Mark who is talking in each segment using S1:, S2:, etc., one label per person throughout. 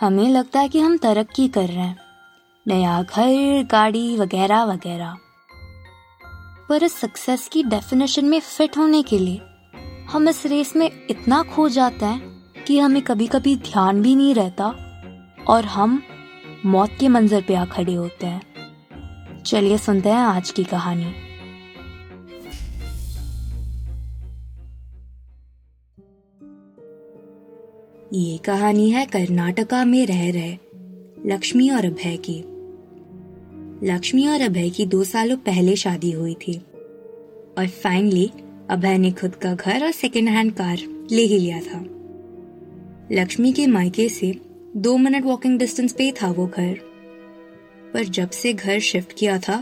S1: हमें लगता है कि हम तरक्की कर रहे हैं। नया घर, गाड़ी वगैरह वगैरह। पर इस सक्सेस की डेफिनेशन में फिट होने के लिए हम इस रेस में इतना खो जाते हैं कि हमें कभी कभी ध्यान भी नहीं रहता और हम मौत के मंजर पे आ खड़े होते हैं। चलिए सुनते हैं आज की कहानी। ये कहानी है कर्नाटका में रह रहे लक्ष्मी और अभय की। लक्ष्मी और अभय की दो सालों पहले शादी हुई थी। और फाइनली अभय ने खुद का घर और सेकेंड हैंड कार ले ही लिया था। लक्ष्मी के मायके से दो मिनट वॉकिंग डिस्टेंस पे था वो घर। पर जब से घर शिफ्ट किया था,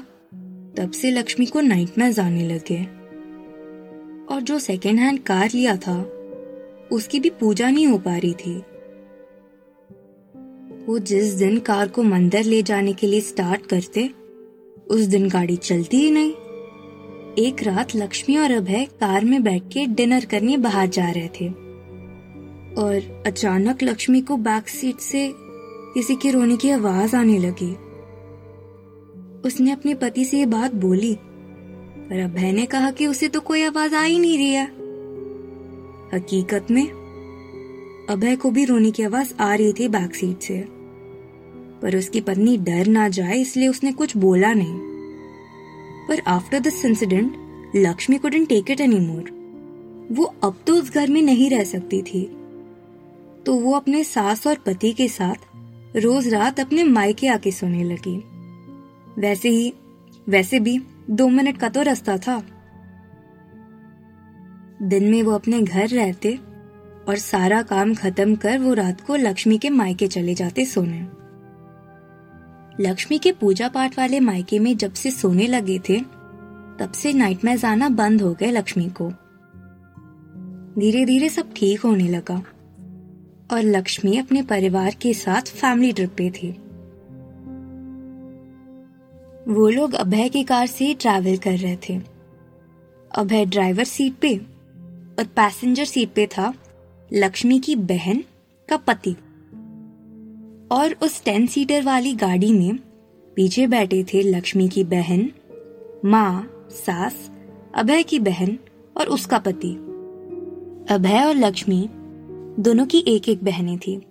S1: तब से लक्ष्मी को नाइटमेयर्स आने लगे। और जो सेकेंड हैंड कार लिया था उसकी भी पूजा नहीं हो पा रही थी। वो जिस दिन कार को मंदिर ले जाने के लिए स्टार्ट करते, उस दिन गाड़ी चलती ही नहीं। एक रात लक्ष्मी और अभय कार में बैठ के डिनर करने बाहर जा रहे थे। और अचानक लक्ष्मी को बैक सीट से किसी के रोने की आवाज़ आने लगी। उसने अपने पति से ये बात बोली, पर अभय ने कहा कि उसे तो कोई आवाज़ आ ही नहीं रही है। हकीकत में, अभय को भी रोने की आवाज़ आ रही थी बैक सीट से। पर उसकी पत्नी डर ना जाए, इसलिए उसने कुछ बोला नहीं। पर after this incident Lakshmi couldn't take it any more वो अब तो उस घर में नहीं रह सकती थी। तो वो अपने सास और पति के साथ रोज रात अपने मायके आके सोने लगी। वैसे ही, वैसे भी दो मिनट का तो रास्ता था। दिन में वो अपने घर रहते और सारा काम खत्म कर वो रात को लक्ष्मी के मायके चले जाते सोने। लक्ष्मी के पूजा पाठ वाले मायके में जब से सोने लगे थे, तब से नाइटमेयर जाना बंद हो गए लक्ष्मी को। धीरे धीरे सब ठीक होने लगा और लक्ष्मी अपने परिवार के साथ फैमिली ट्रिप पे थी। वो लोग अभय की कार से ट्रैवल कर रहे थे। अभय ड्राइवर सीट पे और पैसेंजर सीट पे था लक्ष्मी की बहन का पति। और उस टेन सीटर वाली गाड़ी में पीछे बैठे थे लक्ष्मी की बहन, माँ, सास, अभय की बहन और उसका पति। अभय और लक्ष्मी दोनों की एक एक बहनें थी।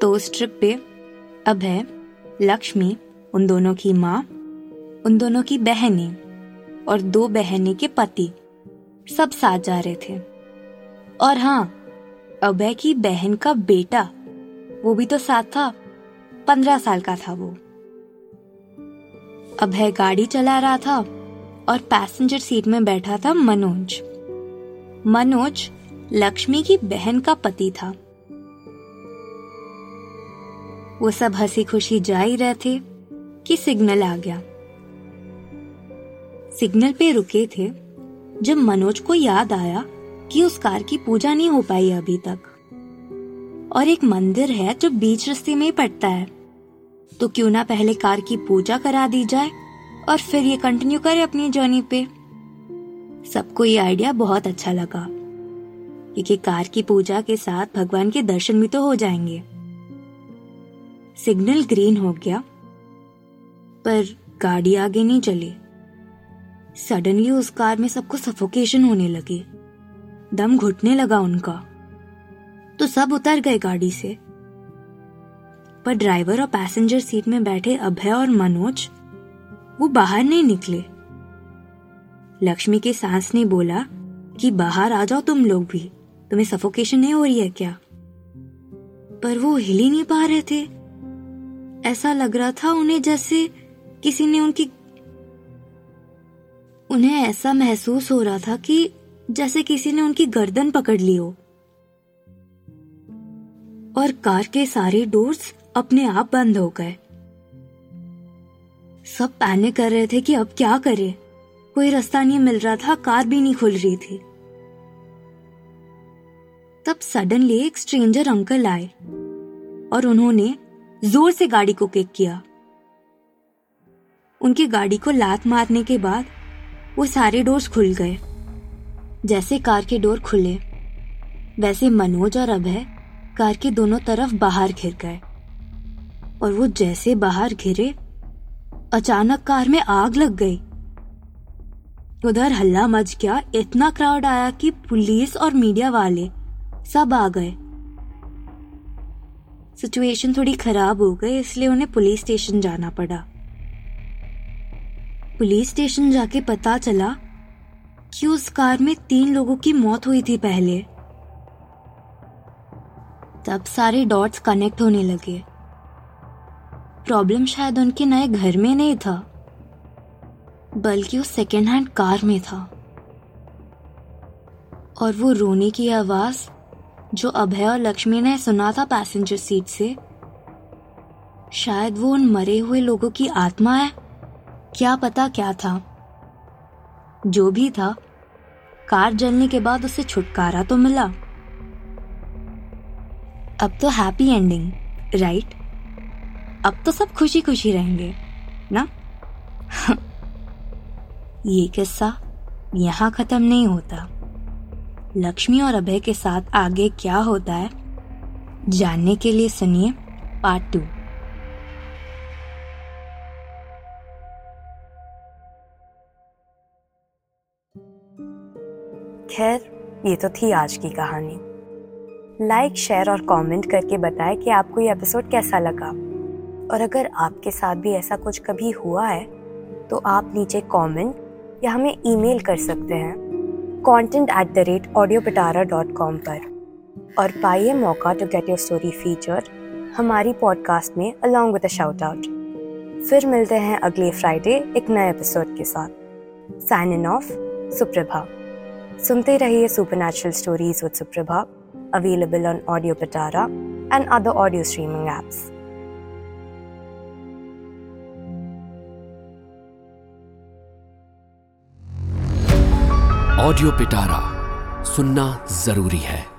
S1: तो उस ट्रिप पे अभय, लक्ष्मी उन दोनों की माँ, उन दोनों की बहनें और दो बहनें के पति। सब साथ जा रहे थे। और हाँ अभय की बहन का बेटा, वो भी तो साथ था, पंद्रह साल का था वो। अभय गाड़ी चला रहा था और पैसेंजर सीट में बैठा था मनोज। मनोज लक्ष्मी की बहन का पति था। वो सब हँसी खुशी जा ही रहे थे कि सिग्नल आ गया। सिग्नल पे रुके थे जब मनोज को याद आया कि उस कार की पूजा नहीं हो पाई अभी तक। और एक मंदिर है जो बीच रस्ते में ही पड़ता है। तो क्यों ना पहले कार की पूजा करा दी जाए और फिर ये कंटिन्यू करे अपनी जर्नी पे। सबको ये आइडिया बहुत अच्छा लगा क्योंकि कार की पूजा के साथ भगवान के दर्शन भी तो हो जाएँगे। सिग्नल ग्रीन हो गया, पर गाड़ी आगे नहीं चली। सडनली उस कार में सबको सफोकेशन होने लगी। दम घुटने लगा उनका। तो सब उतर गए गाड़ी से। पर ड्राइवर और पैसेंजर सीट में बैठे अभय और मनोज, वो बाहर नहीं निकले। लक्ष्मी के सांस ने बोला कि बाहर आ जाओ तुम लोग भी। तुम्हें सफोकेशन नहीं हो रही है क्या? पर वो हिल ही नहीं पा रहे थे। ऐसा लग रहा था उन्हें जैसे किसी ने उनकी उन्हें ऐसा महसूस हो रहा था कि जैसे किसी ने उनकी गर्दन पकड़ ली हो। और कार के सारे डोर्स अपने आप बंद हो गए। सब पैनिक कर रहे थे कि अब क्या करें। कोई रास्ता नहीं मिल रहा था, कार भी नहीं खुल रही थी। तब सडनली एक स्ट्रेंजर अंकल आए और उन्होंने ज़ोर से गाड़ी को किक किया। उनकी गाड़ी को लात मारने के बाद वो सारे डोर्स खुल गए। जैसे कार के डोर खुले, वैसे मनोज और अभय कार के दोनों तरफ़ बाहर घिर गए। और वो जैसे बाहर घिरे, अचानक कार में आग लग गई। उधर हल्ला मच गया, इतना क्राउड आया कि पुलिस और मीडिया वाले सब आ गए। सिचुएशन थोड़ी खराब हो गई, इसलिए उन्हें पुलिस स्टेशन जाना पड़ा। पुलिस स्टेशन जाके पता चला कि उस कार में तीन लोगों की मौत हुई थी पहले। तब सारे डॉट्स कनेक्ट होने लगे। प्रॉब्लम शायद उनके नए घर में नहीं था, बल्कि उस सेकेंड हैंड कार में था। और वो रोने की आवाज़, जो अभय और लक्ष्मी ने सुना था पैसेंजर सीट से, शायद वो उन मरे हुए लोगों की आत्मा है। क्या पता क्या था। जो भी था, कार जलने के बाद उसे छुटकारा तो मिला। अब तो हैप्पी एंडिंग राइट अब तो सब खुशी खुशी रहेंगे, ना? ये किस्सा यहाँ खत्म नहीं होता। लक्ष्मी और अभय के साथ आगे क्या होता है, जानने के लिए सुनिए पार्ट टू
S2: खैर, ये तो थी आज की कहानी। लाइक शेयर और कमेंट करके बताएँ कि आपको ये एपिसोड कैसा लगा। और अगर आपके साथ भी ऐसा कुछ कभी हुआ है तो आप नीचे कमेंट या हमें ईमेल कर सकते हैं। Content at the rate audio Pitara dot com पर। और पाइए मौका to get your story feature हमारी पॉडकास्ट में अलॉन्ग विद शाउट आउट फिर मिलते हैं अगले फ्राइडे एक नए एपिसोड के साथ। साइन इन ऑफ़ सुप्रभा सुनते रहिए supernatural stories with Suprabha available on audio Pitara and other audio streaming apps
S3: audio Pitara सुनना ज़रूरी है।